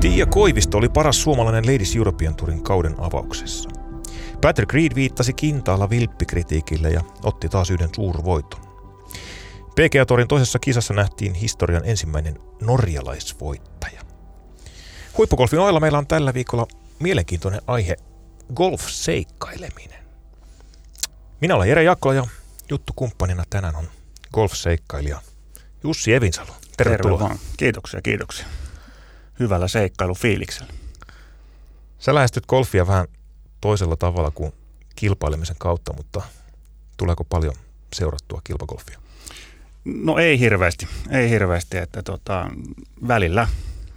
Tiia Koivisto oli paras suomalainen Ladies European Tourin kauden avauksessa. Patrick Reed viittasi kintaalla vilppikritiikille ja otti taas yhden suurvoiton. PGA Torin toisessa kisassa nähtiin historian ensimmäinen norjalaisvoittaja. Huippugolfin ohella meillä on tällä viikolla mielenkiintoinen aihe golf-seikkaileminen. Minä olen Jere Jakkola ja juttukumppanina tänään on golf-seikkailija Jussi Evinsalo. Tervetuloa. Terve vaan. Kiitoksia, kiitoksia. Hyvällä seikkailufiiliksellä. Sä lähestyt golfia vähän toisella tavalla kuin kilpailemisen kautta, mutta tuleeko paljon seurattua kilpagolfia? No ei hirveästi, ei hirveästi, että tota, välillä,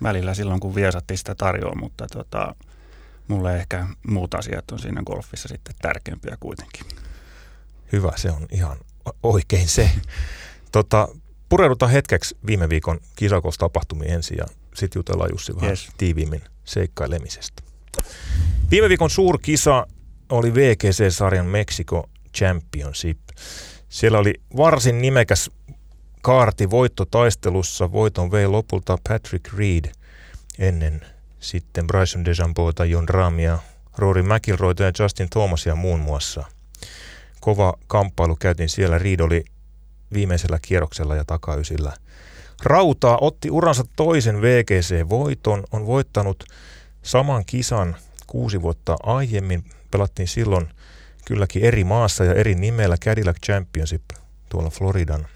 välillä silloin kun Viasatti sitä tarjoaa, mutta tota, mulle ehkä muut asiat on siinä golfissa sitten tärkeämpiä kuitenkin. Hyvä, se on ihan oikein se. Tota, pureudutaan hetkeksi viime viikon kisakostapahtumiin ensin ja sitten jutellaan Jussi vähän yes. tiiviimmin seikkailemisesta. Viime viikon suurkisa oli VGC-sarjan Mexico Championship. Siellä oli varsin nimekäs kaarti voittotaistelussa. Voiton vei lopulta Patrick Reed ennen sitten Bryson DeChambeauta, Jon Ramia, Rory McIlroyta ja Justin Thomasia muun muassa. Kova kamppailu käytiin siellä. Reed oli viimeisellä kierroksella ja takaysillä. Rautaa otti uransa toisen VGC-voiton, on voittanut saman kisan kuusi vuotta aiemmin. Pelattiin silloin kylläkin eri maassa ja eri nimellä Cadillac Championship tuolla Floridan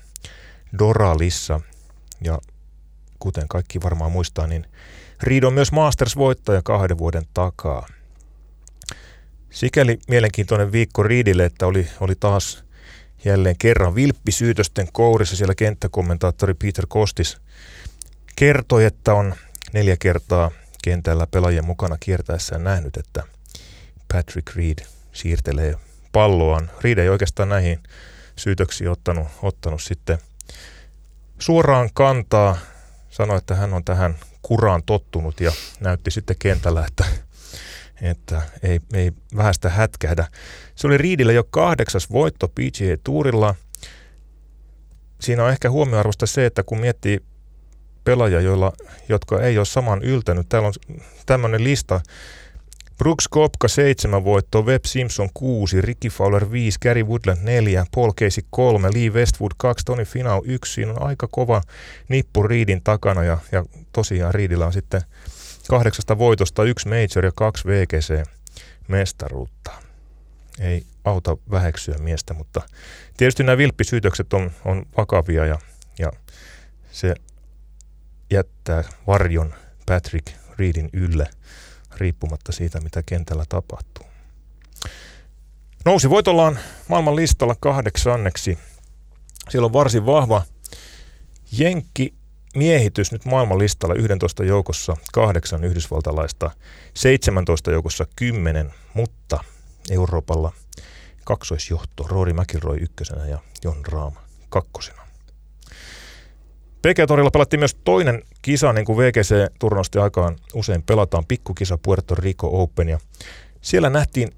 Doralissa. Ja kuten kaikki varmaan muistaa, niin Reed on myös Masters-voittaja kahden vuoden takaa. Sikäli mielenkiintoinen viikko Reedille, että oli, oli taas jälleen kerran vilppisyytösten kourissa. Siellä kenttäkommentaattori Peter Kostis kertoi, että on neljä kertaa kentällä pelaajien mukana kiertäessään nähnyt, että Patrick Reed siirtelee palloaan. Reed ei oikeastaan näihin syytöksiin ottanut, ottanut sitten suoraan kantaa. Sanoi, että hän on tähän kuraan tottunut ja näytti sitten kentällä, että, että ei, ei vähästä hätkähdä. Se oli Riidillä jo kahdeksas voitto PGA-tuurilla. Siinä on ehkä huomioarvosta se, että kun miettii pelaajia, joilla, jotka ei ole saman yltänyt, täällä on tämmöinen lista, Brooks Kopka 7 voittoa, Webb Simpson 6, Ricky Fowler 5, Gary Woodland 4, Paul Casey 3, Lee Westwood 2, Tony Finau 1. Siinä on aika kova nippu Reedin takana ja, ja tosiaan Reedillä on sitten kahdeksasta voitosta yksi Major ja kaksi VGC-mestaruutta. Ei auta väheksyä miestä, mutta tietysti nämä vilppisyytökset on, on vakavia ja, ja se jättää varjon Patrick Reedin ylle riippumatta siitä, mitä kentällä tapahtuu. Nousi voitollaan maailman listalla kahdeksanneksi. Siellä on varsin vahva Jenkki miehitys nyt maailman listalla 11 joukossa kahdeksan yhdysvaltalaista, 17 joukossa 10, mutta Euroopalla kaksoisjohto Rory McIlroy ykkösenä ja Jon Raam kakkosena. PG-torilla pelattiin myös toinen kisa, niin kuin VGC-turnausten aikaan usein pelataan, pikkukisa Puerto Rico Open. Ja siellä nähtiin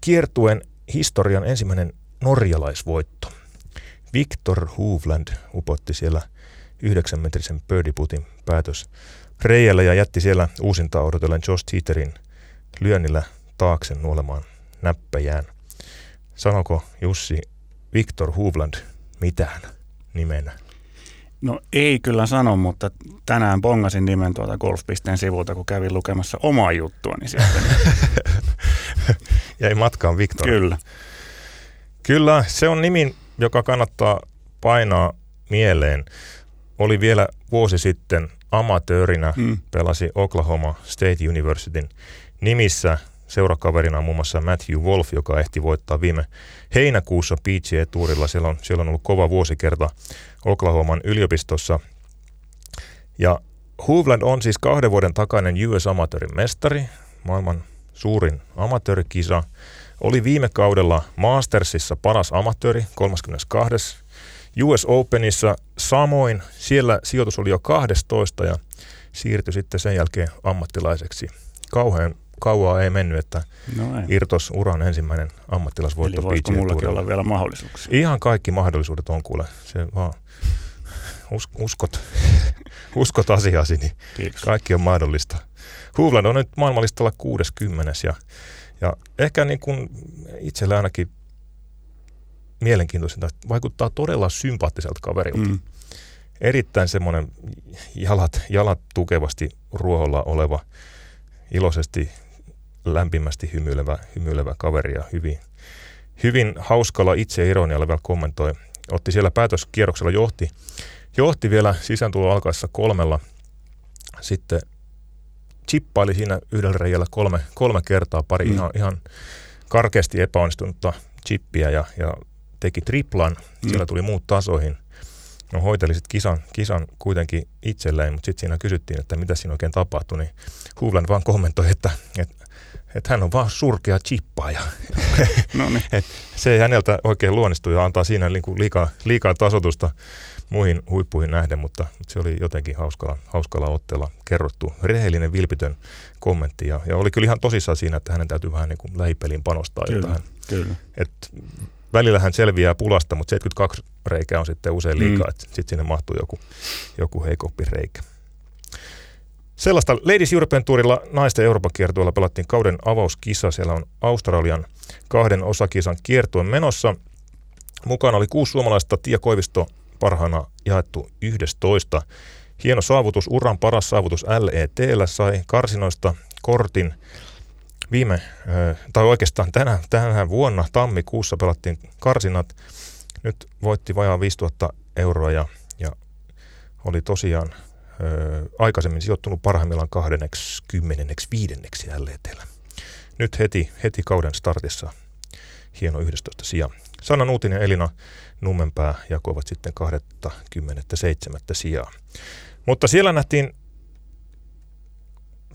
kiertuen historian ensimmäinen norjalaisvoitto. Victor Hovland upotti siellä yhdeksän metrisen birdieputin päätös reijällä ja jätti siellä uusinta odotellen Josh Teeterin lyönnillä taakse nuolemaan näppäjään. Sanoko Jussi Victor Hovland mitään nimenä? No ei kyllä sano, mutta tänään bongasin nimen tuolta golfpisteen sivulta, kun kävin lukemassa omaa juttua, niin sieltä... Jäi matkaan Victor. Kyllä. Kyllä, se on nimi, joka kannattaa painaa mieleen. Oli vielä vuosi sitten amatöörinä, mm. pelasi Oklahoma State Universityn nimissä seurakaverina on muun muassa Matthew Wolf, joka ehti voittaa viime heinäkuussa PGA-tuurilla. Siellä on, siellä on ollut kova vuosikerta Oklahoman yliopistossa. Ja Hovland on siis kahden vuoden takainen US Amatöörin mestari, maailman suurin amatöörikisa. Oli viime kaudella Mastersissa paras amatööri, 32. US Openissa samoin, siellä sijoitus oli jo 12 ja siirtyi sitten sen jälkeen ammattilaiseksi. Kauhean kauaa ei mennyt, että no ei. irtos uran ensimmäinen ammattilaisvoitto Eli voisiko mullakin olla vielä mahdollisuuksia? Ihan kaikki mahdollisuudet on kuule. Se vaan us, uskot, uskot asiasi, niin Kiitos. kaikki on mahdollista. Hovland on nyt maailmanlistalla 60. Ja, ja ehkä niin kuin itsellä ainakin mielenkiintoisinta, vaikuttaa todella sympaattiselta kaverilta. Mm. Erittäin semmoinen jalat, jalat tukevasti ruoholla oleva, iloisesti, lämpimästi hymyilevä, hymyilevä kaveri ja hyvin, hyvin hauskalla itseironialla vielä kommentoi. Otti siellä päätöskierroksella johti, johti vielä sisääntulo alkaessa kolmella. Sitten chippaili siinä yhdellä reijällä kolme, kolme kertaa pari mm. ihan, ihan karkeasti epäonnistunutta chippiä ja, ja teki triplan. Mm. Siellä tuli muut tasoihin. No hoiteli sitten kisan, kisan kuitenkin itselleen, mutta sitten siinä kysyttiin, että mitä siinä oikein tapahtui, niin Hovland vaan kommentoi, että, että, että hän on vaan surkea chippaaja. no niin. se ei häneltä oikein luonnistu ja antaa siinä niinku liikaa, liikaa tasotusta muihin huippuihin nähden, mutta, mutta se oli jotenkin hauskalla, hauskalla otteella kerrottu. Rehellinen, vilpitön kommentti ja, ja oli kyllä ihan tosissaan siinä, että hänen täytyy vähän niin kuin lähipeliin panostaa. Kyllä, jotain. kyllä. Et välillä hän selviää pulasta, mutta 72 reikää on sitten usein liikaa, mm. että sitten sinne mahtuu joku, joku heikompi reikä. Sellaista Ladies European Tourilla naisten Euroopan kiertueella pelattiin kauden avauskisa. Siellä on Australian kahden osakisan kiertuen menossa. Mukana oli kuusi suomalaista. Tia Koivisto parhaana jaettu 11. Hieno saavutus, uran paras saavutus LET sai karsinoista kortin viime, tai oikeastaan tänä, tänä vuonna tammikuussa pelattiin karsinat. Nyt voitti vajaa 5000 euroa ja, ja oli tosiaan aikaisemmin sijoittunut parhaimmillaan 25. LETllä. Nyt heti, heti kauden startissa hieno 11 sija. Sanna Nuutinen ja Elina Nummenpää jakoivat sitten 27. sijaa. Mutta siellä nähtiin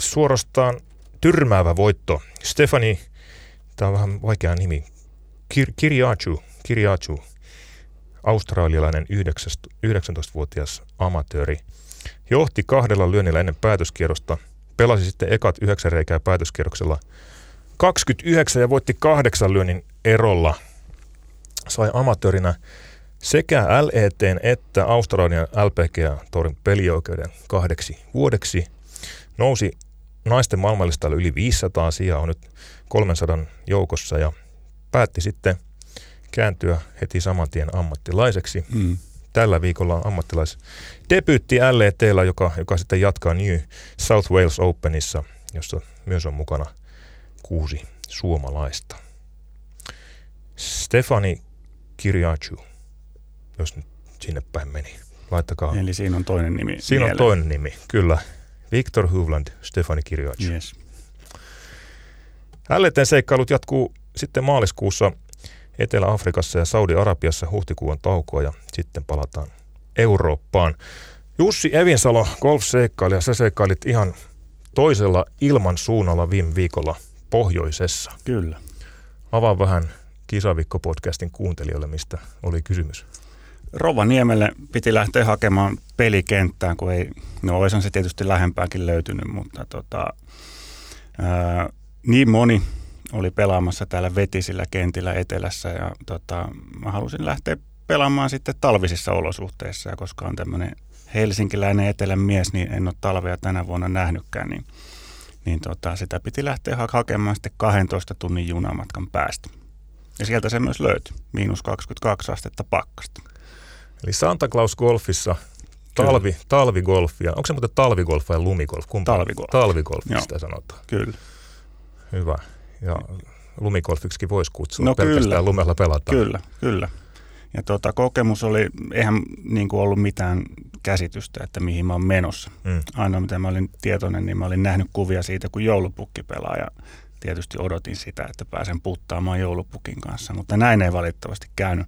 suorastaan tyrmäävä voitto. Stefani, tämä on vähän vaikea nimi, Kir- Kirjachu, Kirjachu, australialainen 19-vuotias amatööri, johti kahdella lyönnillä ennen päätöskierrosta, pelasi sitten ekat yhdeksän reikää päätöskierroksella 29 ja voitti kahdeksan lyönnin erolla. Sai amatöörinä sekä LET että Australian LPGA-torin pelioikeuden kahdeksi vuodeksi. Nousi naisten maailmanlistalle yli 500 sijaa on nyt 300 joukossa ja päätti sitten kääntyä heti saman tien ammattilaiseksi. Mm. Tällä viikolla on ammattilaisdebyytti LETllä, joka, joka sitten jatkaa New South Wales Openissa, jossa myös on mukana kuusi suomalaista. Stefani Kirjachu, jos nyt sinne päin meni. Laittakaa. Eli siinä on toinen nimi. Siinä mieleen. on toinen nimi, kyllä. Victor Hovland, Stefani Kirjac. Yes. Hälleten seikkailut jatkuu sitten maaliskuussa Etelä-Afrikassa ja Saudi-Arabiassa huhtikuun taukoa ja sitten palataan Eurooppaan. Jussi Evinsalo, golfseikkailija, sä seikkailit ihan toisella ilman suunnalla viime viikolla pohjoisessa. Kyllä. Avaa vähän Kisavikko-podcastin kuuntelijoille, mistä oli kysymys. Rovaniemelle piti lähteä hakemaan pelikenttään, kun ei, no olisihan se tietysti lähempäänkin löytynyt, mutta tota, ää, niin moni oli pelaamassa täällä vetisillä kentillä etelässä ja tota, mä halusin lähteä pelaamaan sitten talvisissa olosuhteissa ja koska on tämmöinen helsinkiläinen etelän mies, niin en ole talvea tänä vuonna nähnytkään, niin, niin tota, sitä piti lähteä hakemaan sitten 12 tunnin junamatkan päästä. Ja sieltä se myös löytyi, miinus 22 astetta pakkasta. Eli Santa Claus Golfissa talvi, talvigolfia. Onko se muuten talvigolf vai lumigolf? Kumpa? Talvigolf. Talvigolf, sitä sanotaan. Kyllä. Hyvä. Ja lumigolfiksikin voisi kutsua, no pelkästään kyllä. lumella pelataan. Kyllä, kyllä. Ja tota, kokemus oli, eihän niin kuin ollut mitään käsitystä, että mihin mä oon menossa. Mm. Ainoa mitä mä olin tietoinen, niin mä olin nähnyt kuvia siitä, kun joulupukki pelaa ja tietysti odotin sitä, että pääsen puttaamaan joulupukin kanssa, mutta näin ei valitettavasti käynyt.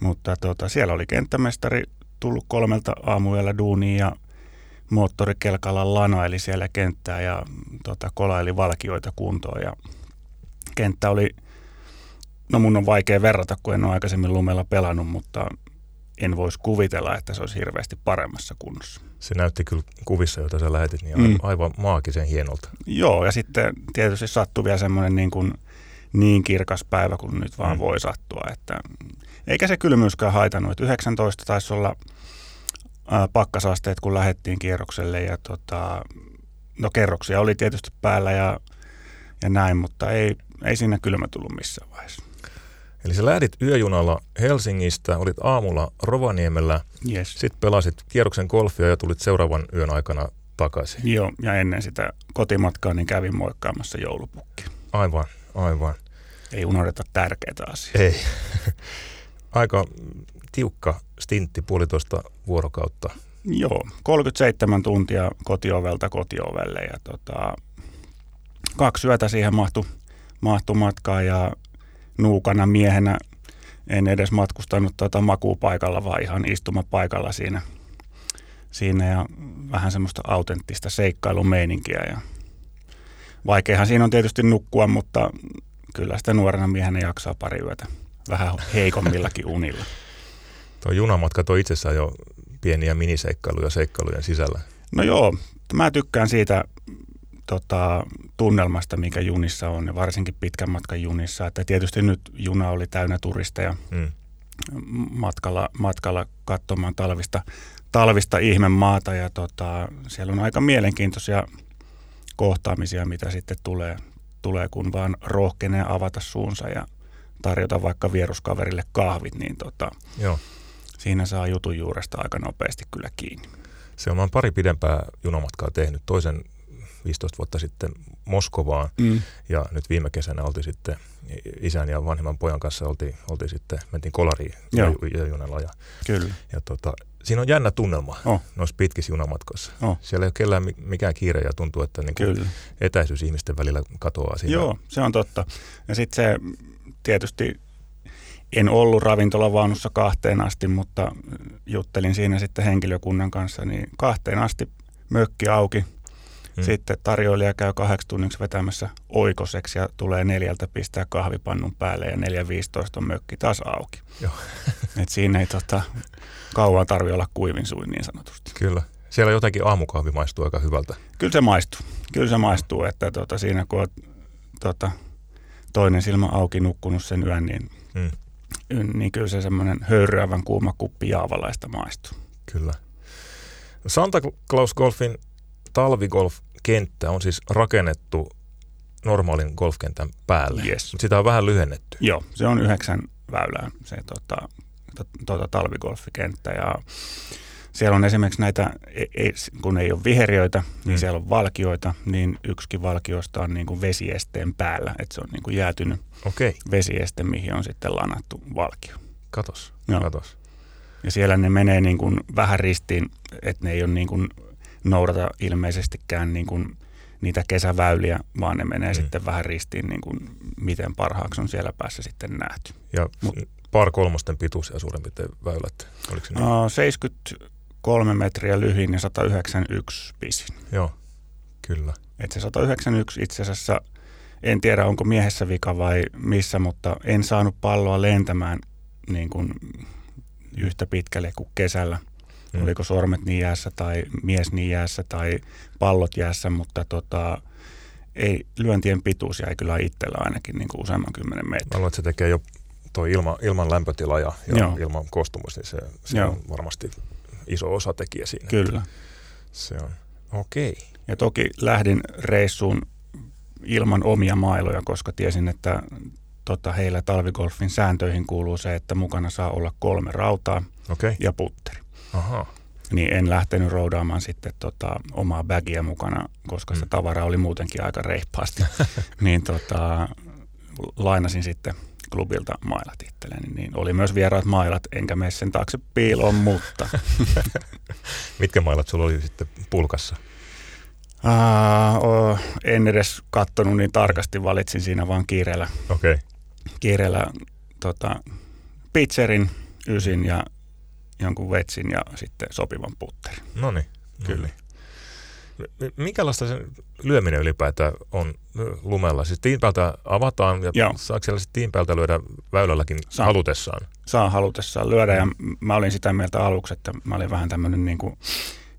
Mutta tota, siellä oli kenttämestari tullut kolmelta aamuyöllä duuniin ja moottorikelkalla lanaili siellä kenttää ja tota, kolaili valkioita kuntoon. Ja kenttä oli, no mun on vaikea verrata, kun en ole aikaisemmin lumella pelannut, mutta en voisi kuvitella, että se olisi hirveästi paremmassa kunnossa. Se näytti kyllä kuvissa, joita sä lähetit, niin mm. aivan maagisen hienolta. Joo, ja sitten tietysti sattui vielä semmoinen niin, kuin niin kirkas päivä kuin nyt vaan mm. voi sattua, että eikä se kylmyyskään haitannut. 19 taisi olla pakkasasteet, kun lähdettiin kierrokselle ja tota, no kerroksia oli tietysti päällä ja, ja näin, mutta ei, ei siinä kylmä tullut missään vaiheessa. Eli sä lähdit yöjunalla Helsingistä, olit aamulla Rovaniemellä, Yes. sitten pelasit kierroksen golfia ja tulit seuraavan yön aikana takaisin. Joo, ja ennen sitä kotimatkaa niin kävin moikkaamassa joulupukki. Aivan, aivan. Ei unohdeta tärkeitä asiaa. Ei. Aika tiukka stintti, puolitoista vuorokautta. Joo, 37 tuntia kotiovelta kotiovelle ja tota, kaksi yötä siihen mahtui, mahtui matkaa ja nuukana miehenä en edes matkustanut tota makuupaikalla, vaan ihan istumapaikalla siinä, siinä ja vähän semmoista autenttista seikkailumeininkiä. Ja vaikeahan siinä on tietysti nukkua, mutta kyllä sitä nuorena miehenä jaksaa pari yötä vähän heikommillakin unilla. Tuo junamatka toi itsessään jo pieniä miniseikkailuja seikkailujen sisällä. No joo, mä tykkään siitä tota, tunnelmasta, mikä junissa on, ja varsinkin pitkän matkan junissa. Että tietysti nyt juna oli täynnä turisteja Mm. matkalla, matkalla katsomaan talvista, talvista ihmemaata, ja tota, siellä on aika mielenkiintoisia kohtaamisia, mitä sitten tulee, tulee kun vaan rohkenee avata suunsa ja tarjota vaikka vieruskaverille kahvit, niin tota, Joo. siinä saa jutun juuresta aika nopeasti kyllä kiinni. Se on, pari pidempää junamatkaa tehnyt. Toisen 15 vuotta sitten Moskovaan Mm. ja nyt viime kesänä oltiin sitten isän ja vanhemman pojan kanssa oltiin, oltiin sitten, mentiin kolariin Joo. junalla ja, Kyllä. ja tota, siinä on jännä tunnelma Oh. noissa pitkissä junamatkoissa. Oh. Siellä ei ole kellään mi- mikään kiire ja tuntuu, että niin kuin etäisyys ihmisten välillä katoaa siinä. Joo, se on totta. Ja sitten se tietysti en ollut ravintolavaunussa kahteen asti, mutta juttelin siinä sitten henkilökunnan kanssa, niin kahteen asti mökki auki. Mm. Sitten tarjoilija käy kahdeksi tunniksi vetämässä oikoseksi ja tulee neljältä pistää kahvipannun päälle ja 4.15 on mökki taas auki. Joo. Et siinä ei tota, kauan tarvi olla kuivin suin niin sanotusti. Kyllä. Siellä jotakin aamukahvi maistuu aika hyvältä. Kyllä se maistuu. Kyllä se maistuu, että tota, siinä kun oot tota, toinen silmä auki nukkunut sen yön, niin, Mm. niin kyllä se semmoinen höyryävän kuuma kuppi jaavalaista maistuu. Kyllä. Santa Claus Golfin talvigolf-kenttä on siis rakennettu normaalin golfkentän päälle. Yes. Mutta sitä on vähän lyhennetty. Joo, se on yhdeksän väylää se tota, to, tota, talvigolfikenttä ja siellä on esimerkiksi näitä, ei, ei, kun ei ole viheriöitä, niin Mm. siellä on valkioita, niin yksikin valkiosta on niin kuin vesiesteen päällä, että se on niin kuin jäätynyt Okei, vesieste, mihin on sitten lanattu valkio. katos. Joo. katos. Ja siellä ne menee niin kuin vähän ristiin, että ne ei ole niin kuin noudata ilmeisestikään niin kuin niitä kesäväyliä, vaan ne menee Mm. sitten vähän ristiin, niin kuin miten parhaaksi on siellä päässä sitten nähty. Ja Mut- par kolmosten pituisia suurin piirtein väylät. Oliko se niin? No, 73 metriä lyhin ja 191 pisin. Joo, kyllä. Et se 191 itse asiassa, en tiedä onko miehessä vika vai missä, mutta en saanut palloa lentämään niin kuin yhtä pitkälle kuin kesällä. Mm. Oliko sormet niin jäässä tai mies niin jäässä tai pallot jäässä, mutta tota, ei, lyöntien pituus jäi kyllä itsellä ainakin niin kuin useamman kymmenen Mä metrin. luulen, että se tekee jo toi ilma, ilman lämpötila ja, ja Joo. ilman koostumus, niin se, se Joo. on varmasti iso osatekijä siinä. Kyllä. Se on. Okei. Ja toki lähdin reissuun ilman omia mailoja, koska tiesin, että tota, heillä talvigolfin sääntöihin kuuluu se, että mukana saa olla kolme rautaa Okei. ja putteri. Aha. Niin en lähtenyt roudaamaan sitten tota, omaa bagia mukana, koska Mm. tavaraa oli muutenkin aika reippaasti. niin tota, lainasin sitten klubilta mailat itselleni. Niin oli myös vieraat mailat, enkä mene sen taakse piiloon, mutta Mitkä mailat sulla oli sitten pulkassa? o, en edes kattonut niin tarkasti, valitsin siinä vaan kiireellä, Okei. kiireellä tota, pitcherin, ysin ja jonkun vetsin ja sitten sopivan putterin. No niin. Kyllä. Minkälaista se lyöminen ylipäätään on lumella? Siis tiinpäältä avataan ja Joo. saako siellä sitten tiinpäältä lyödä väylälläkin Saa. halutessaan? saa halutessaan lyödä. Ja mä olin sitä mieltä aluksi, että mä olin vähän tämmöinen niin kuin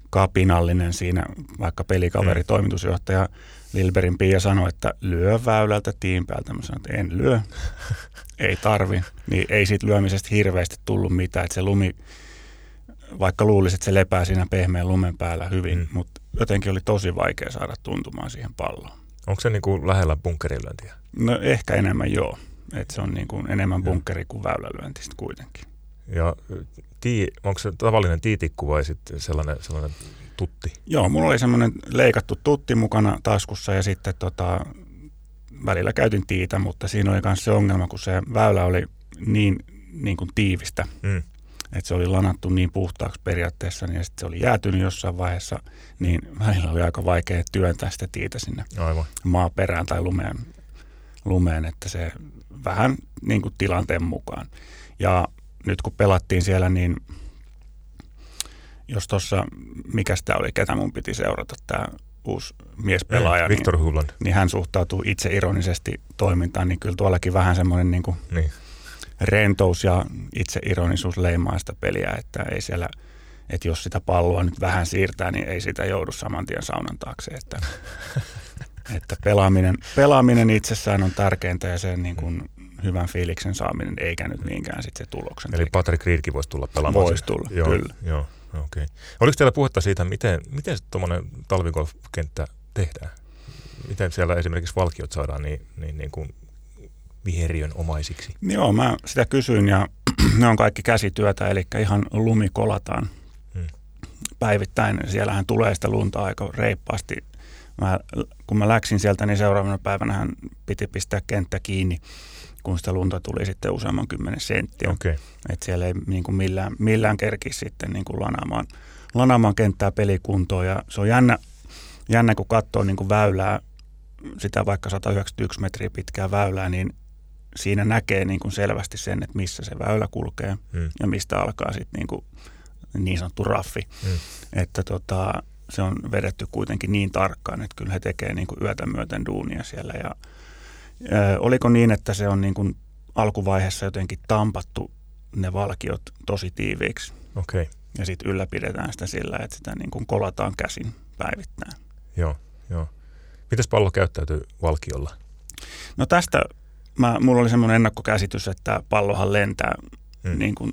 kapinallinen siinä, vaikka pelikaveri, Mm. toimitusjohtaja Lilberin Pia sanoi, että lyö väylältä tiin päältä. Mä sanoin, että en lyö, ei tarvi. Niin ei siitä lyömisestä hirveästi tullut mitään, että se lumi, vaikka luulisit, että se lepää siinä pehmeän lumen päällä hyvin, mm. mutta jotenkin oli tosi vaikea saada tuntumaan siihen palloon. Onko se niin kuin lähellä bunkerilöintiä? No ehkä enemmän joo. että se on niin kuin enemmän bunkkeri kuin väylälyönti kuitenkin. Ja tii, onko se tavallinen tiitikku vai sitten sellainen, sellainen tutti? Joo, mulla oli semmoinen leikattu tutti mukana taskussa ja sitten tota, välillä käytin tiitä, mutta siinä oli myös se ongelma, kun se väylä oli niin, niin kuin tiivistä, mm. Että se oli lanattu niin puhtaaksi periaatteessa, niin sitten se oli jäätynyt jossain vaiheessa, niin välillä oli aika vaikea työntää sitä tiitä sinne Aivan. maaperään tai lumeen, lumeen, että se vähän niin kuin tilanteen mukaan. Ja nyt kun pelattiin siellä, niin jos tuossa, mikä sitä oli, ketä mun piti seurata, tämä uusi miespelaaja, Victor niin, Hulland. niin hän suhtautuu itse ironisesti toimintaan, niin kyllä tuollakin vähän semmoinen niin kuin niin. Rentous ja itse ironisuus leimaa sitä peliä, että ei siellä, että jos sitä palloa nyt vähän siirtää, niin ei sitä joudu saman tien saunan taakse, että, että pelaaminen, pelaaminen itsessään on tärkeintä ja sen niin kuin hyvän fiiliksen saaminen, eikä nyt niinkään sitten se tuloksen. Eli Patrick Riedkin voisi tulla pelaamaan. Voisi tulla, joo, kyllä. Joo. Okay. Oliko teillä puhetta siitä, miten, miten tuommoinen talvigolfkenttä tehdään? Miten siellä esimerkiksi valkiot saadaan niin, niin, niin kuin viheriön omaisiksi? Joo, mä sitä kysyin ja ne on kaikki käsityötä, eli ihan lumi kolataan hmm. päivittäin. Siellähän tulee sitä lunta aika reippaasti. Mä, kun mä läksin sieltä, niin seuraavana päivänä hän piti pistää kenttä kiinni kun sitä lunta tuli sitten useamman kymmenen senttiä. Okay. Et siellä ei niin kuin millään, millään kerki sitten niin kuin lanaamaan, lanaamaan kenttää pelikuntoon. Ja se on jännä, jännä kun katsoo niin kuin väylää, sitä vaikka 191 metriä pitkää väylää, niin siinä näkee niin kuin selvästi sen, että missä se väylä kulkee hmm. ja mistä alkaa sitten niin, kuin niin sanottu raffi. Hmm. Että tota, se on vedetty kuitenkin niin tarkkaan, että kyllä he tekee niin kuin yötä myöten duunia siellä ja Ö, oliko niin, että se on niin kuin alkuvaiheessa jotenkin tampattu ne valkiot tosi tiiviiksi? Okay. Ja sitten ylläpidetään sitä sillä, että sitä niin kuin kolataan käsin päivittäin. Joo, joo. Mitäs pallo käyttäytyy valkiolla? No tästä mä, mulla oli semmoinen ennakkokäsitys, että pallohan lentää hmm. niin kuin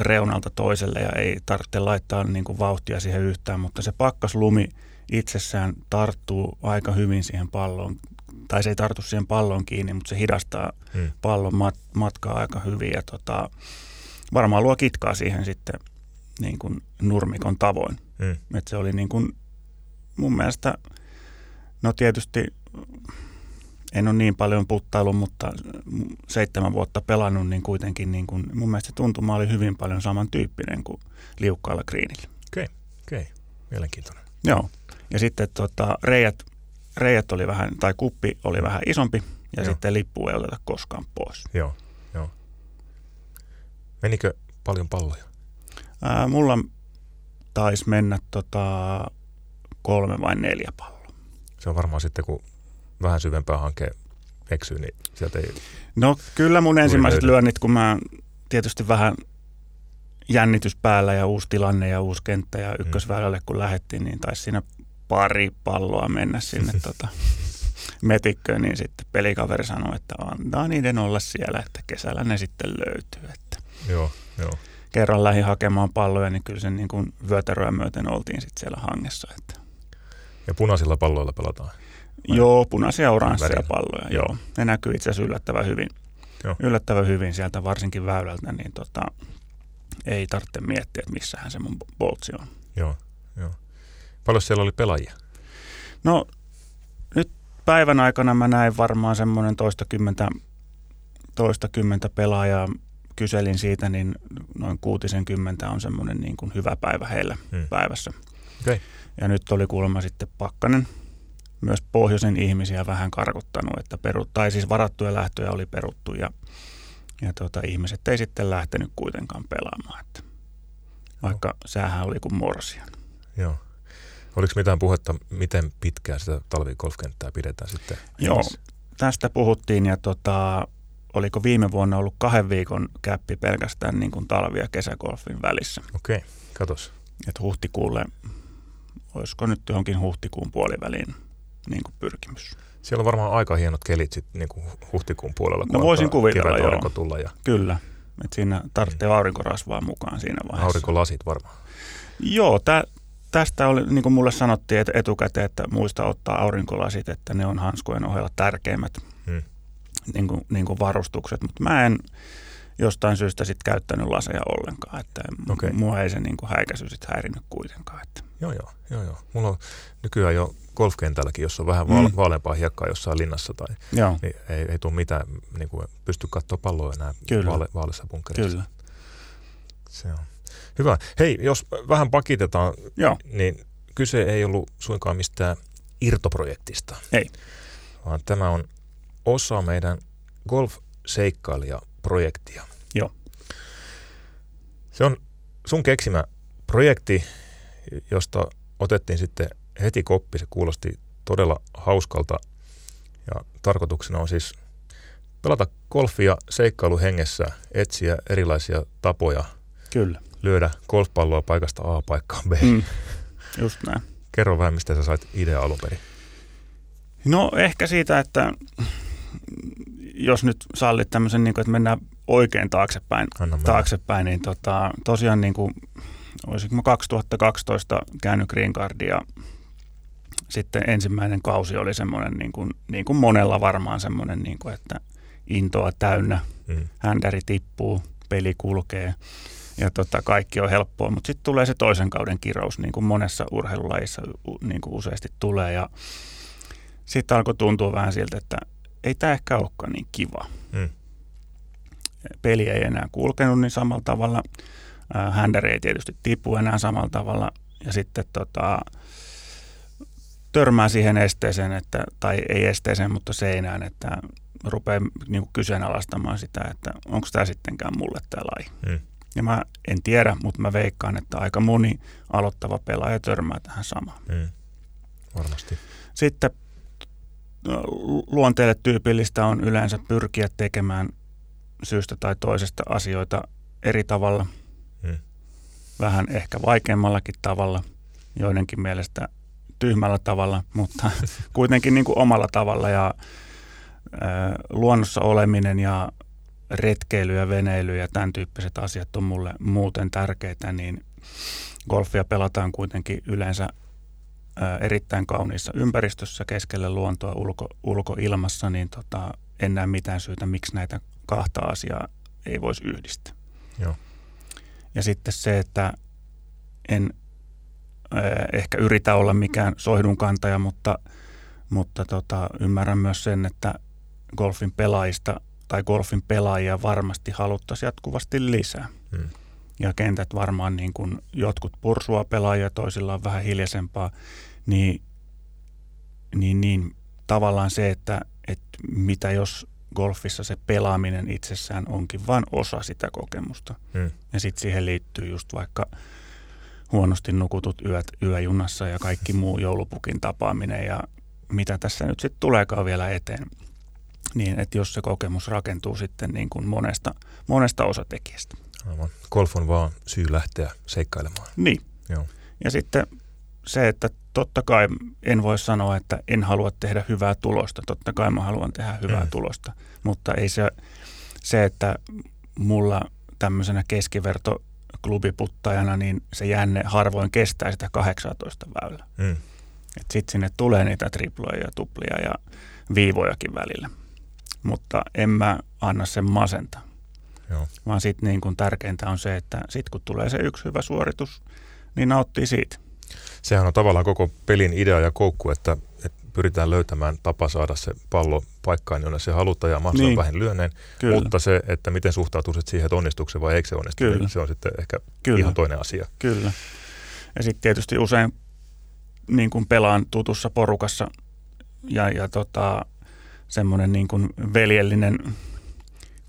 reunalta toiselle ja ei tarvitse laittaa niin kuin vauhtia siihen yhtään, mutta se pakkaslumi itsessään tarttuu aika hyvin siihen palloon tai se ei tartu siihen pallon kiinni, mutta se hidastaa hmm. pallon mat- matkaa aika hyvin ja tota, varmaan luo kitkaa siihen sitten niin kuin nurmikon tavoin. Hmm. Et se oli niin kuin mun mielestä, no tietysti en ole niin paljon puttaillut, mutta seitsemän vuotta pelannut, niin kuitenkin niin kuin, mun mielestä se tuntuma oli hyvin paljon samantyyppinen kuin liukkaalla kriinillä. Okei, okay, okei. Okay. Mielenkiintoinen. Joo. Ja sitten tota, reijät reijät oli vähän, tai kuppi oli vähän isompi ja joo. sitten lippu ei oteta koskaan pois. Joo, joo. Menikö paljon palloja? Ää, mulla taisi mennä tota kolme vai neljä palloa. Se on varmaan sitten, kun vähän syvempää hanke eksyy, niin sieltä ei... No kyllä mun ensimmäiset löydy. lyönnit, kun mä tietysti vähän jännitys päällä ja uusi tilanne ja uusi kenttä ja mm. ykkösväylälle kun lähettiin, niin taisi siinä pari palloa mennä sinne tota, metikköön, niin sitten pelikaveri sanoi, että antaa niiden olla siellä, että kesällä ne sitten löytyy. Että joo, joo. Kerran lähi hakemaan palloja, niin kyllä sen niin kuin vyötäröä myöten oltiin sitten siellä hangessa. Että. Ja punaisilla palloilla pelataan? Vai? Joo, punaisia ja oransseja palloja, joo. joo. Ne näkyy itse asiassa yllättävän hyvin. Joo. Yllättävän hyvin sieltä, varsinkin väylältä, niin tota, ei tarvitse miettiä, että missähän se mun boltsi on. Joo, joo. Paljon siellä oli pelaajia? No nyt päivän aikana mä näin varmaan semmoinen toistakymmentä, toistakymmentä pelaajaa. Kyselin siitä, niin noin kuutisenkymmentä on semmoinen niin kuin hyvä päivä heillä hmm. päivässä. Okay. Ja nyt oli kuulemma sitten pakkanen myös pohjoisen ihmisiä vähän karkottanut, että peru, tai siis varattuja lähtöjä oli peruttu ja, ja tota, ihmiset ei sitten lähtenyt kuitenkaan pelaamaan, että vaikka no. säähän oli kuin morsian. Joo. Oliko mitään puhetta, miten pitkään sitä talvikolfkenttää pidetään sitten? Joo, tästä puhuttiin ja tota, oliko viime vuonna ollut kahden viikon käppi pelkästään niin kuin talvi- ja kesägolfin välissä. Okei, okay, katos. Et huhtikuulle, olisiko nyt johonkin huhtikuun puoliväliin niin kuin pyrkimys. Siellä on varmaan aika hienot kelit sit, niin kuin huhtikuun puolella, kun no voisin kuvitella, joo. tulla. Ja... Kyllä, että siinä tarvitsee aurinkorasvaa mukaan siinä vaiheessa. Aurinkolasit varmaan. Joo, tä, tästä oli, niin kuin mulle sanottiin että etukäteen, että muista ottaa aurinkolasit, että ne on hanskujen ohella tärkeimmät hmm. niin kuin, niin kuin varustukset, mutta mä en jostain syystä sitten käyttänyt laseja ollenkaan, että okay. mua ei se niin kuin häikäisy sitten häirinyt kuitenkaan. Että. Joo, joo, joo, joo. Mulla on nykyään jo golfkentälläkin, jos on vähän vaale- mm. vaaleampaa hiekkaa jossain linnassa tai Joo. Niin ei, ei tule mitään, niin kuin pysty katsoa palloa enää Kyllä. Vaale, vaaleissa bunkkerissa. Kyllä. Se on. Hyvä. Hei, jos vähän pakitetaan, Joo. niin kyse ei ollut suinkaan mistään irtoprojektista. Ei. Vaan tämä on osa meidän golf-seikkailijaprojektia. Joo. Se on sun keksimä projekti, josta otettiin sitten heti koppi. Se kuulosti todella hauskalta ja tarkoituksena on siis pelata golfia seikkailuhengessä, etsiä erilaisia tapoja Kyllä. lyödä golfpalloa paikasta A paikkaan B. Mm, just näin. Kerro vähän, mistä sä sait idea alun perin. No ehkä siitä, että jos nyt sallit tämmöisen, niin kuin, että mennään oikein taaksepäin, taaksepäin niin tota, tosiaan niin kuin, olisinko 2012 käynyt Green Cardia sitten ensimmäinen kausi oli semmoinen, niin kuin, niin kuin monella varmaan semmoinen, niin kuin, että intoa täynnä, mm. händäri tippuu, peli kulkee ja tota, kaikki on helppoa, mutta sitten tulee se toisen kauden kirous, niin kuin monessa urheilulajissa niin kuin useasti tulee ja sitten alkoi tuntua vähän siltä, että ei tämä ehkä olekaan niin kiva. Mm. Peli ei enää kulkenut niin samalla tavalla, händäri ei tietysti tipu enää samalla tavalla ja sitten tota, törmää siihen esteeseen, että, tai ei esteeseen, mutta seinään, että rupeaa niin kyseenalaistamaan sitä, että onko tämä sittenkään mulle tämä laji. Hmm. Ja mä en tiedä, mutta mä veikkaan, että aika moni aloittava pelaaja törmää tähän samaan. Hmm. Varmasti. Sitten luonteelle tyypillistä on yleensä pyrkiä tekemään syystä tai toisesta asioita eri tavalla. Vähän ehkä vaikeammallakin tavalla, joidenkin mielestä tyhmällä tavalla, mutta kuitenkin niin kuin omalla tavalla ja luonnossa oleminen ja retkeily ja veneily ja tämän tyyppiset asiat on mulle muuten tärkeitä, niin golfia pelataan kuitenkin yleensä erittäin kauniissa ympäristössä keskelle luontoa ulko, ulkoilmassa, niin tota, en näe mitään syytä, miksi näitä kahta asiaa ei voisi yhdistää. Joo. Ja sitten se, että en ehkä yritä olla mikään soihdun kantaja, mutta, mutta tota, ymmärrän myös sen, että golfin pelaajista tai golfin pelaajia varmasti haluttaisiin jatkuvasti lisää. Hmm. Ja kentät varmaan niin kuin jotkut pursua pelaajia, toisilla on vähän hiljaisempaa, niin, niin, niin tavallaan se, että, että mitä jos golfissa se pelaaminen itsessään onkin vain osa sitä kokemusta. Hmm. Ja sitten siihen liittyy just vaikka – huonosti nukutut yöt yöjunassa ja kaikki muu joulupukin tapaaminen ja mitä tässä nyt sitten tuleekaan vielä eteen. Niin, että jos se kokemus rakentuu sitten niin kuin monesta, monesta osatekijästä. Aivan. Golf on vaan syy lähteä seikkailemaan. Niin. Joo. Ja sitten se, että totta kai en voi sanoa, että en halua tehdä hyvää tulosta. Totta kai mä haluan tehdä hyvää mm. tulosta. Mutta ei se, se, että mulla tämmöisenä keskiverto klubiputtajana, niin se jänne harvoin kestää sitä 18 väylää. Mm. Sitten sinne tulee niitä triploja ja tuplia ja viivojakin välillä. Mutta en mä anna sen masenta. Joo. Vaan sitten niin kun tärkeintä on se, että sitten kun tulee se yksi hyvä suoritus, niin nauttii siitä. Sehän on tavallaan koko pelin idea ja koukku, että pyritään löytämään tapa saada se pallo paikkaan, jonne se halutaan ja mahdollisimman niin. vähän lyönneen. Kyllä. Mutta se, että miten suhtautuisit siihen, että onnistuuko se vai eikö se onnistu, niin se on sitten ehkä Kyllä. ihan toinen asia. Kyllä. Ja sitten tietysti usein niin kuin pelaan tutussa porukassa ja, ja tota, semmoinen niin kuin veljellinen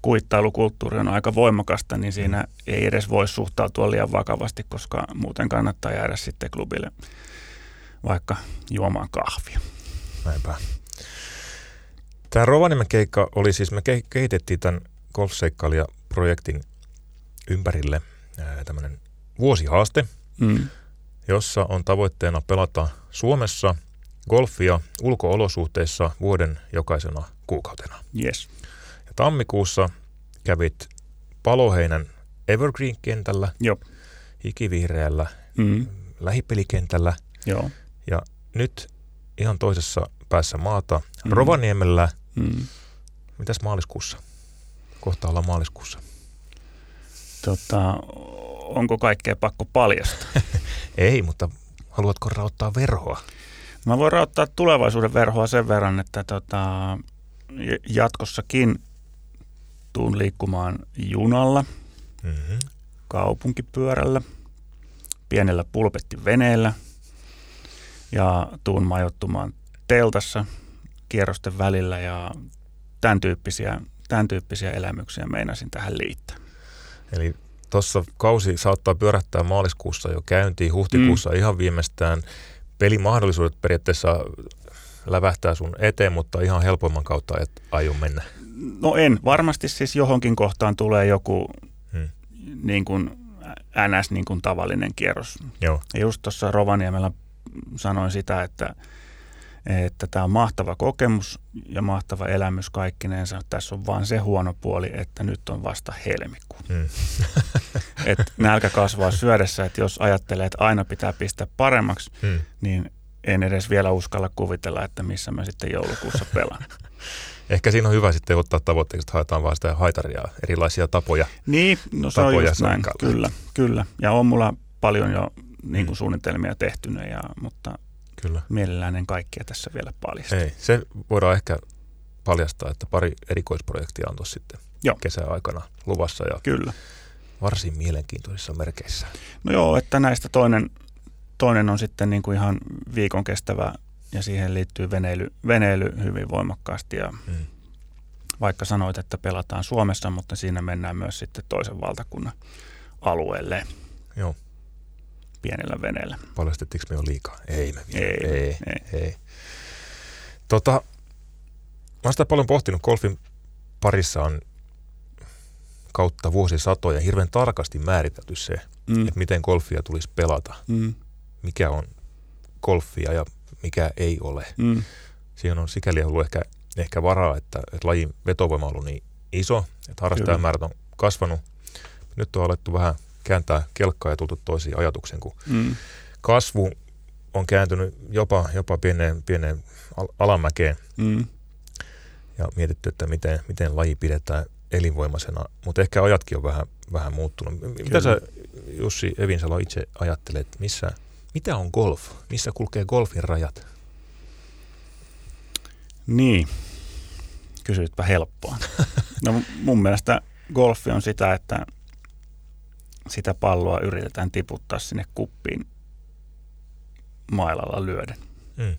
kuittailukulttuuri on aika voimakasta, niin siinä ei edes voi suhtautua liian vakavasti, koska muuten kannattaa jäädä sitten klubille vaikka juomaan kahvia. Näinpä. Tämä Rovaniemen keikka oli siis, me kehitettiin tämän golfseikkailija-projektin ympärille tämmöinen vuosihaaste, mm. jossa on tavoitteena pelata Suomessa golfia ulkoolosuhteissa vuoden jokaisena kuukautena. Yes. Tammikuussa kävit Paloheinän Evergreen-kentällä, Joo. ikivihreällä Mm. lähipelikentällä Joo. ja nyt ihan toisessa päässä maata Mm. Rovaniemellä. Mm. Mitäs maaliskuussa? Kohta ollaan maaliskuussa. Tota, onko kaikkea pakko paljastaa? Ei, mutta haluatko rauttaa verhoa? Mä voin rauttaa tulevaisuuden verhoa sen verran, että tota, jatkossakin tuun liikkumaan junalla, Mm-hmm. kaupunkipyörällä, pienellä pulpettiveneellä ja tuun majoittumaan teltassa kierrosten välillä ja tämän tyyppisiä, tämän tyyppisiä elämyksiä meinasin tähän liittää. Eli tuossa kausi saattaa pyörähtää maaliskuussa jo käyntiin, huhtikuussa mm. ihan viimeistään. Pelimahdollisuudet periaatteessa lävähtää sun eteen, mutta ihan helpoimman kautta et aio mennä. No en. Varmasti siis johonkin kohtaan tulee joku Hmm. niin kuin NS niin kuin tavallinen kierros. Joo, Ja just tuossa Rovaniemellä sanoin sitä, että että tämä on mahtava kokemus ja mahtava elämys kaikkinensa. Tässä on vaan se huono puoli, että nyt on vasta helmikuu. mm. Et nälkä kasvaa syödessä, että jos ajattelee, että aina pitää pistää paremmaksi, Mm. niin en edes vielä uskalla kuvitella, että missä mä sitten joulukuussa pelaan. Ehkä siinä on hyvä sitten ottaa tavoitteeksi, että haetaan vaan sitä haitaria, erilaisia tapoja. Niin, no se on Tapoja just näin, kyllä, kyllä. Ja on mulla paljon jo niin kuin Mm. suunnitelmia tehtynä, ja, mutta Kyllä. mielellään en kaikkia tässä vielä paljasta. Ei, se voidaan ehkä paljastaa, että pari erikoisprojektia on tuossa sitten Joo. kesäaikana luvassa ja Kyllä. varsin mielenkiintoisissa merkeissä. No joo, että näistä toinen, toinen on sitten niin kuin ihan viikon kestävä ja siihen liittyy veneily, veneily hyvin voimakkaasti ja Mm. vaikka sanoit, että pelataan Suomessa, mutta siinä mennään myös sitten toisen valtakunnan alueelle Joo, pienellä veneellä. paljastettiinko me jo liikaa? Ei me vielä. Ei, ei, ei. ei. Tota, mä oon sitä paljon pohtinut. Golfin parissa on kautta vuosisatoja hirveän tarkasti määritelty se, Mm. että miten golfia tulisi pelata. Mm. Mikä on golfia ja mikä ei ole. Mm. Siihen on sikäli ollut ehkä, ehkä varaa, että, että lajin vetovoima on ollut niin iso, että harrastajamäärät on kasvanut. Nyt on alettu vähän kääntää kelkkaa ja tultu toisiin ajatuksiin, kun Mm. kasvu on kääntynyt jopa, jopa pieneen, pieneen al- alamäkeen Mm. ja mietitty, että miten, miten laji pidetään elinvoimaisena, mutta ehkä ajatkin on vähän, vähän muuttunut. M- Mitä Kyllä. sä Jussi Evinsalo itse ajattelet, missä, mitä on golf? Missä kulkee golfin rajat? Niin, kysyitpä helppoa. No mun mielestä golfi on sitä, että sitä palloa yritetään tiputtaa sinne kuppiin mailalla lyöden. Mm.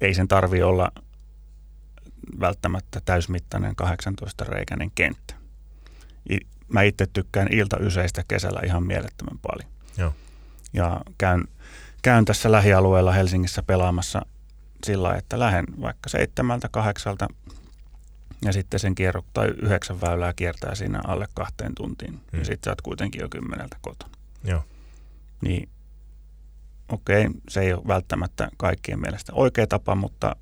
Ei sen tarvi olla välttämättä täysmittainen 18-reikäinen kenttä. Mä itse tykkään iltayseistä kesällä ihan mielettömän paljon. Joo. Ja käyn, käyn tässä lähialueella Helsingissä pelaamassa sillä että lähden vaikka seitsemältä, kahdeksalta ja sitten sen kierro, tai yhdeksän väylää kiertää siinä alle kahteen tuntiin. Hmm. Hmm. Ja sitten sä oot kuitenkin jo kymmeneltä kotona. Joo. Niin okei, se ei ole välttämättä kaikkien mielestä oikea tapa, mutta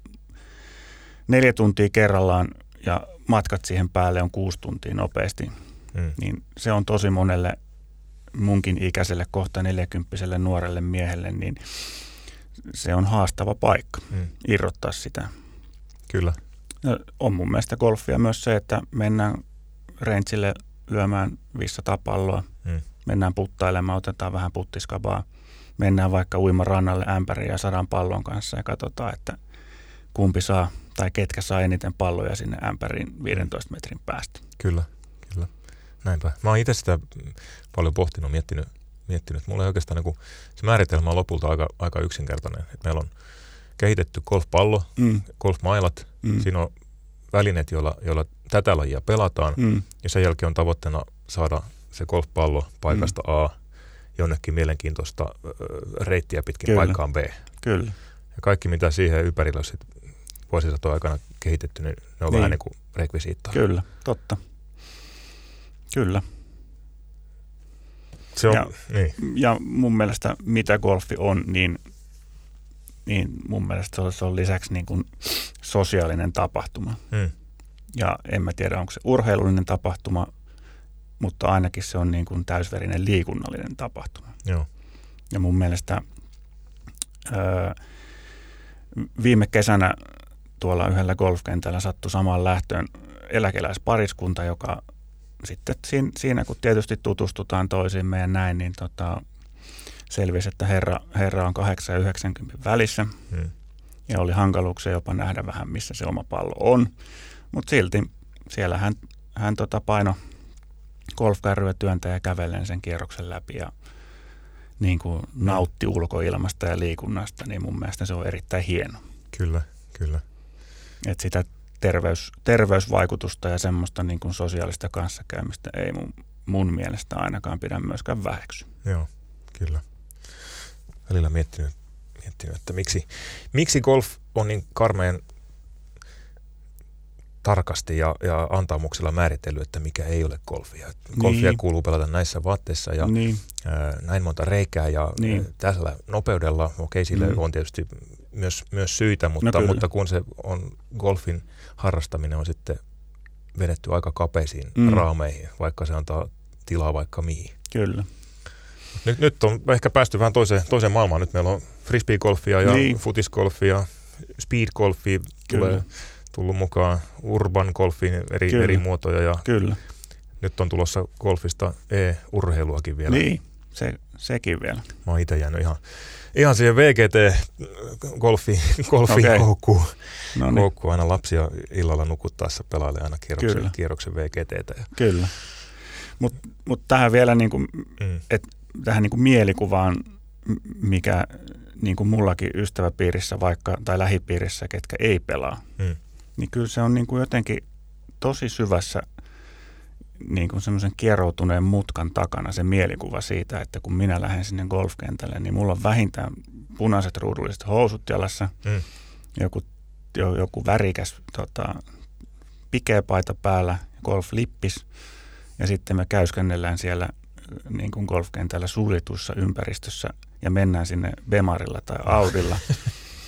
neljä tuntia kerrallaan ja matkat siihen päälle on kuusi tuntia nopeasti, Mm. niin se on tosi monelle munkin ikäiselle kohta neljäkymppiselle nuorelle miehelle, niin se on haastava paikka Mm. irrottaa sitä. Kyllä. Ja on mun mielestä golfia myös se, että mennään rangeille lyömään 500 palloa, Mm. mennään puttailemaan, otetaan vähän puttiskabaa, mennään vaikka uimarannalle ämpäriin ja sadan pallon kanssa ja katsotaan, että kumpi saa tai ketkä saa eniten palloja sinne ämpäriin 15 metrin päästä. Kyllä. Näinpä. Mä oon itse sitä paljon pohtinut, miettinyt, miettinyt. Mulla ei oikeastaan niin se määritelmä on lopulta aika, aika yksinkertainen. Et meillä on kehitetty golfpallo, Mm, golfmailat, mm, siinä on välineet, joilla, joilla tätä lajia pelataan. mm, Ja sen jälkeen on tavoitteena saada se golfpallo paikasta Mm. A jonnekin mielenkiintoista ö, reittiä pitkin Kyllä. paikkaan B. kyllä. Ja kaikki, mitä siihen ympärillä on sit vuosisatojen aikana kehitetty, niin ne on Niin. vähän niin kuin rekvisiittaa. Kyllä, totta. Kyllä. Se on, Ja- niin. Ja mun mielestä mitä golfi on, niin, niin mun mielestä se on, se on lisäksi niin kuin sosiaalinen tapahtuma. Mm. Ja en mä tiedä, onko se urheilullinen tapahtuma mutta ainakin se on niin kuin täysverinen liikunnallinen tapahtuma. Joo. Ja mun mielestä öö, viime kesänä tuolla yhdellä golfkentällä sattui samaan lähtöön eläkeläispariskunta, joka sitten siinä, kun tietysti tutustutaan toisiimme ja näin, niin tota, selvisi, että herra, herra on 8 ja 90 välissä. Hmm. Ja oli hankaluuksia jopa nähdä vähän, missä se oma pallo on. Mutta silti siellä hän, hän tota paino golfkärryä työntä ja kävellen sen kierroksen läpi ja niin kuin nautti ulkoilmasta ja liikunnasta, niin mun mielestä se on erittäin hieno. Kyllä, kyllä. Et sitä terveys, terveysvaikutusta ja semmoista niin kuin sosiaalista kanssakäymistä ei mun, mun mielestä ainakaan pidä myöskään väheksy. Joo, kyllä. Välillä miettinyt, miettinyt että miksi, miksi golf on niin karmeen tarkasti ja, ja antamuksella määritellyt, että mikä ei ole golfia. Golfia niin. kuuluu pelata näissä vaatteissa ja niin. ää, näin monta reikää ja niin. tällä nopeudella, okei sille mm. on tietysti myös, myös syitä, mutta, no mutta kun se on golfin harrastaminen on sitten vedetty aika kapeisiin mm. raameihin, vaikka se antaa tilaa vaikka mihin. Kyllä. Nyt, nyt on ehkä päästy vähän toiseen, toiseen maailmaan. Nyt meillä on frisbee-golfia ja niin. futisgolfia, speed-golfia tulee tullut mukaan, urban golfin eri, eri muotoja ja Kyllä. nyt on tulossa golfista e-urheiluakin vielä. Niin, se, sekin vielä. Mä oon itse jäänyt ihan ihan siihen VGT-golfiin golfi okay. koukkuun, no niin. koukkuun aina lapsia illalla nukuttaessa pelailee aina kierroksen, Kyllä. kierroksen VGTtä. Ja. Kyllä. Mutta mut tähän vielä niinku, mm. et, tähän niinku mielikuvaan, mikä niin kuin mullakin ystäväpiirissä vaikka, tai lähipiirissä, ketkä ei pelaa, mm. niin kyllä se on niin kuin jotenkin tosi syvässä niin kuin semmoisen kieroutuneen mutkan takana se mielikuva siitä, että kun minä lähden sinne golfkentälle, niin mulla on vähintään punaiset ruudulliset housut jalassa, mm. joku, joku värikäs tota, pikeä paita päällä, golflippis, ja sitten me käyskennellään siellä niin kuin golfkentällä suljetussa ympäristössä ja mennään sinne Bemarilla tai Audilla.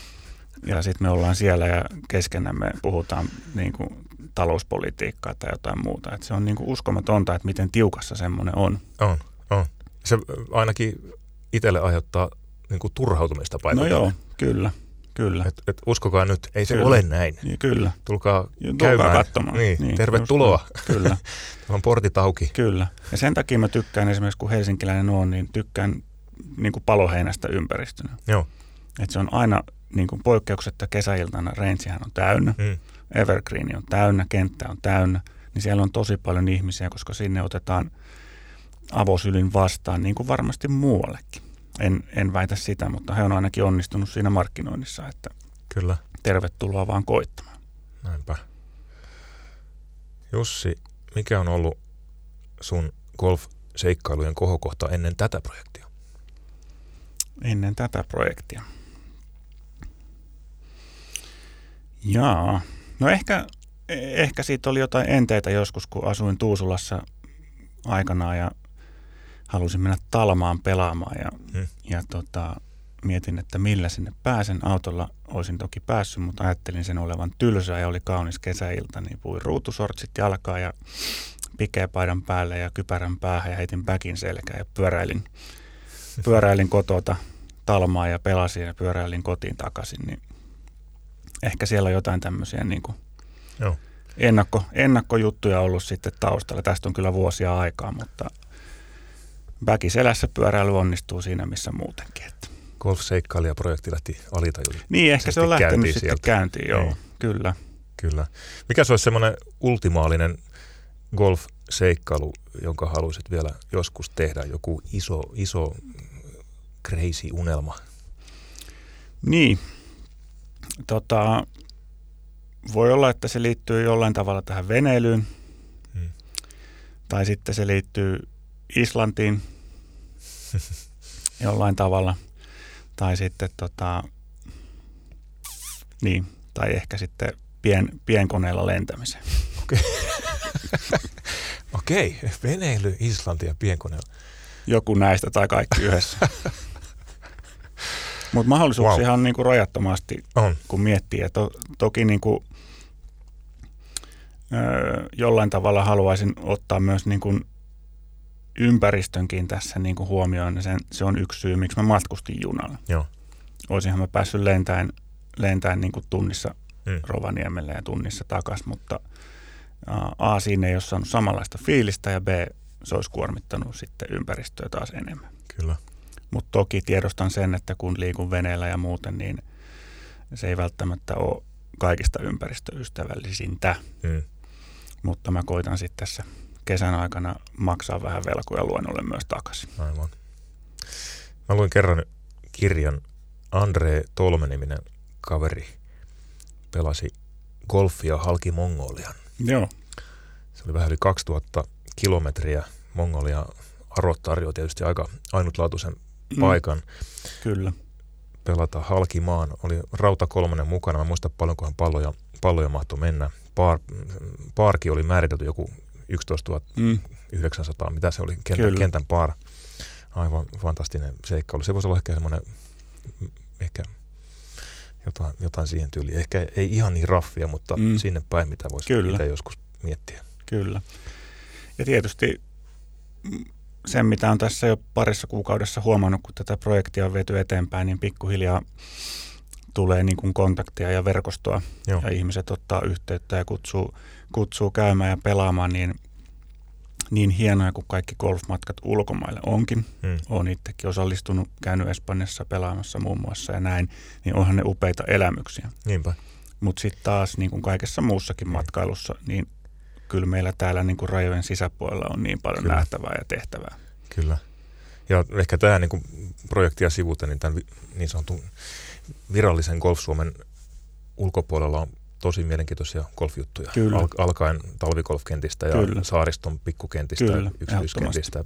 ja sitten me ollaan siellä ja keskenämme puhutaan niin kuin talouspolitiikkaa tai jotain muuta. Et se on niin kuin uskomatonta, että miten tiukassa semmoinen on. On, on. Se ainakin itselle aiheuttaa niin kuin turhautumista paikalla. No joo, kyllä. Kyllä. Et, et uskokaa nyt, ei se kyllä. ole näin. Ja kyllä. Tulkaa, Tulkaa käymään. katsomaan. Niin, niin, tervetuloa. Kyllä. on portit auki. Kyllä. Ja sen takia mä tykkään esimerkiksi, kun helsinkiläinen on, niin tykkään niin kuin paloheinästä ympäristönä. Joo. Et se on aina niin kuin poikkeuksetta kesäiltana, Rangehän on täynnä. Mm. Evergreen on täynnä, kenttä on täynnä, niin siellä on tosi paljon ihmisiä, koska sinne otetaan avosylin vastaan, niin kuin varmasti muuallekin. En, en väitä sitä, mutta he on ainakin onnistunut siinä markkinoinnissa, että Kyllä. tervetuloa vaan koittamaan. Näinpä. Jussi, mikä on ollut sun golf-seikkailujen kohokohta ennen tätä projektia? Ennen tätä projektia. Jaa, No ehkä, ehkä siitä oli jotain enteitä joskus, kun asuin Tuusulassa aikanaan ja halusin mennä Talmaan pelaamaan ja, hmm. ja tota, mietin, että millä sinne pääsen. Autolla olisin toki päässyt, mutta ajattelin sen olevan tylsää ja oli kaunis kesäilta, niin puin ruutusortsit jalkaa ja pikeäpaidan päälle ja kypärän päähän ja heitin backin selkään ja pyöräilin, pyöräilin kotota Talmaa ja pelasin ja pyöräilin kotiin takaisin, niin ehkä siellä on jotain tämmöisiä niin kuin Joo. Ennakko, ennakkojuttuja ollut sitten taustalla. Tästä on kyllä vuosia aikaa, mutta väkiselässä pyöräily onnistuu siinä, missä muutenkin. Että. Golf-seikkailijaprojekti lähti alitajuisesti. Niin, ehkä se on lähtenyt sitten sieltä. käyntiin, joo, niin. kyllä. Kyllä. Mikä se olisi semmoinen ultimaalinen golf-seikkailu, jonka haluaisit vielä joskus tehdä? Joku iso, iso crazy unelma? Niin, Tota, voi olla, että se liittyy jollain tavalla tähän veneilyyn. Hmm. Tai sitten se liittyy Islantiin jollain tavalla. Tai sitten tota, niin, tai ehkä sitten pien, pienkoneella lentämiseen. Okei. Okay. okay. veneily, Islanti ja pienkoneella. Joku näistä tai kaikki yhdessä. Mutta mahdollisuuksia wow. on niin kuin rajattomasti, on. kun miettii. Ja to, toki niin kuin, ö, jollain tavalla haluaisin ottaa myös niin kuin ympäristönkin tässä niin kuin huomioon, sen, se on yksi syy, miksi mä matkustin junalla. Joo. Olisinhan mä päässyt lentäen, lentäen niin kuin tunnissa Mm. Rovaniemelle ja tunnissa takaisin, mutta A, siinä ei ole saanut samanlaista fiilistä ja B, se olisi kuormittanut sitten ympäristöä taas enemmän. Kyllä. Mutta toki tiedostan sen, että kun liikun veneellä ja muuten, niin se ei välttämättä ole kaikista ympäristöystävällisintä. Mm. Mutta mä koitan sitten tässä kesän aikana maksaa vähän velkoja luennolle myös takaisin. Aivan. Mä luin kerran kirjan Andre Tolmeniminen kaveri pelasi golfia halki Mongolian. Joo. Se oli vähän yli 2000 kilometriä. Mongolia Arot tarjoaa tietysti aika ainutlaatuisen paikan Kyllä. pelata halki maan. Oli Rauta kolmonen mukana. Mä muistan paljonkohan palloja, palloja mahtoi mennä. Paar, paarki oli määritelty joku 11 Mm, 900, mitä se oli, kentän, Kyllä. kentän paar. Aivan fantastinen seikkailu. Se voisi olla ehkä semmoinen, mm, ehkä jotain, jotain siihen tyyliin. Ehkä ei ihan niin raffia, mutta Mm. mm. sinne päin, mitä voisi Kyllä. itse joskus miettiä. kyllä. Ja tietysti mm, sen, mitä on tässä jo parissa kuukaudessa huomannut, kun tätä projektia on vety eteenpäin, niin pikkuhiljaa tulee niin kuin kontaktia ja verkostoa Joo. ja ihmiset ottaa yhteyttä ja kutsuu, kutsuu käymään ja pelaamaan, niin, niin hienoja kuin kaikki golfmatkat ulkomaille onkin. Mm. Olen itsekin osallistunut, käynyt Espanjassa pelaamassa muun muassa ja näin, niin onhan ne upeita elämyksiä. Niinpä. Mutta sitten taas niin kuin kaikessa muussakin matkailussa, niin kyllä meillä täällä niin kuin rajojen sisäpuolella on niin paljon Kyllä. nähtävää ja tehtävää. Kyllä. Ja ehkä tähän niin projektia sivuten, niin tämän niin sanotun virallisen Golf Suomen ulkopuolella on tosi mielenkiintoisia golfjuttuja. Kyllä. Al- alkaen talvikolfkentistä ja Kyllä. saariston pikkukentistä, Kyllä, yksityiskentistä.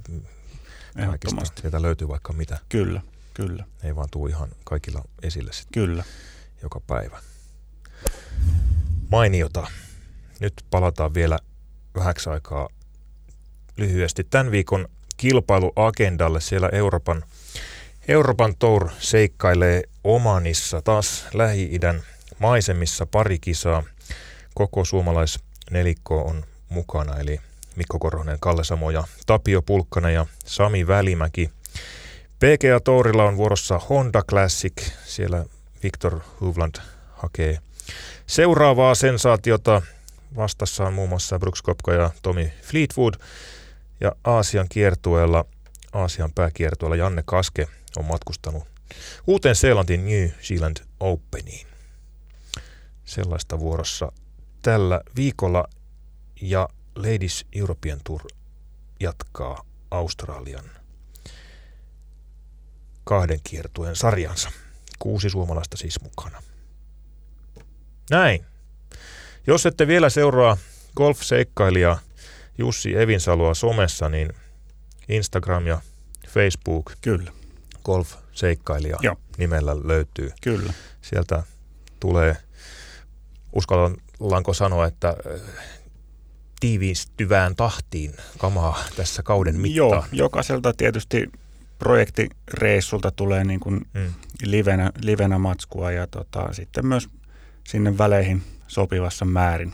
Ehdottomasti. Sieltä löytyy vaikka mitä. Kyllä, kyllä, Ei vaan tuu ihan kaikilla esille sitten kyllä. joka päivä. Mainiota. Nyt palataan vielä vähäksi aikaa lyhyesti tämän viikon kilpailuagendalle. Siellä Euroopan, Euroopan Tour seikkailee Omanissa taas Lähi-idän maisemissa pari kisaa. Koko suomalaisnelikko on mukana, eli Mikko Korhonen, Kalle Samo ja Tapio Pulkkanen ja Sami Välimäki. PGA Tourilla on vuorossa Honda Classic. Siellä Victor Hovland hakee seuraavaa sensaatiota. Vastassa on muun muassa Brooks Kopka ja Tommy Fleetwood. Ja Aasian kiertueella, Aasian pääkiertueella Janne Kaske on matkustanut uuteen Seelantiin New Zealand Openiin. Sellaista vuorossa tällä viikolla ja Ladies European Tour jatkaa Australian kahden kiertueen sarjansa. Kuusi suomalaista siis mukana. Näin. Jos ette vielä seuraa golf-seikkailija Jussi Evinsaloa somessa, niin Instagram ja Facebook Kyllä, golf-seikkailija Joo. nimellä löytyy. kyllä. Sieltä tulee, uskallanko sanoa, että äh, tiivistyvään tahtiin kamaa tässä kauden mittaan. Joo, jokaiselta tietysti projektireissulta tulee niin kuin Mm. livenä, livenä matskua ja tota, sitten myös sinne väleihin sopivassa määrin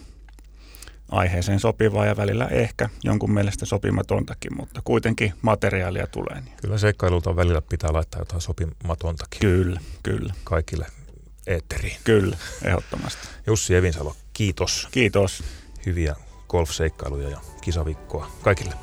aiheeseen sopivaa ja välillä ehkä jonkun mielestä sopimatontakin, mutta kuitenkin materiaalia tulee. Niin. Kyllä seikkailulta välillä pitää laittaa jotain sopimatontakin Kyllä, kyllä, kaikille eetteriin. kyllä, ehdottomasti. Jussi Evinsalo, kiitos. Kiitos. Hyviä golf-seikkailuja ja kisaviikkoa kaikille.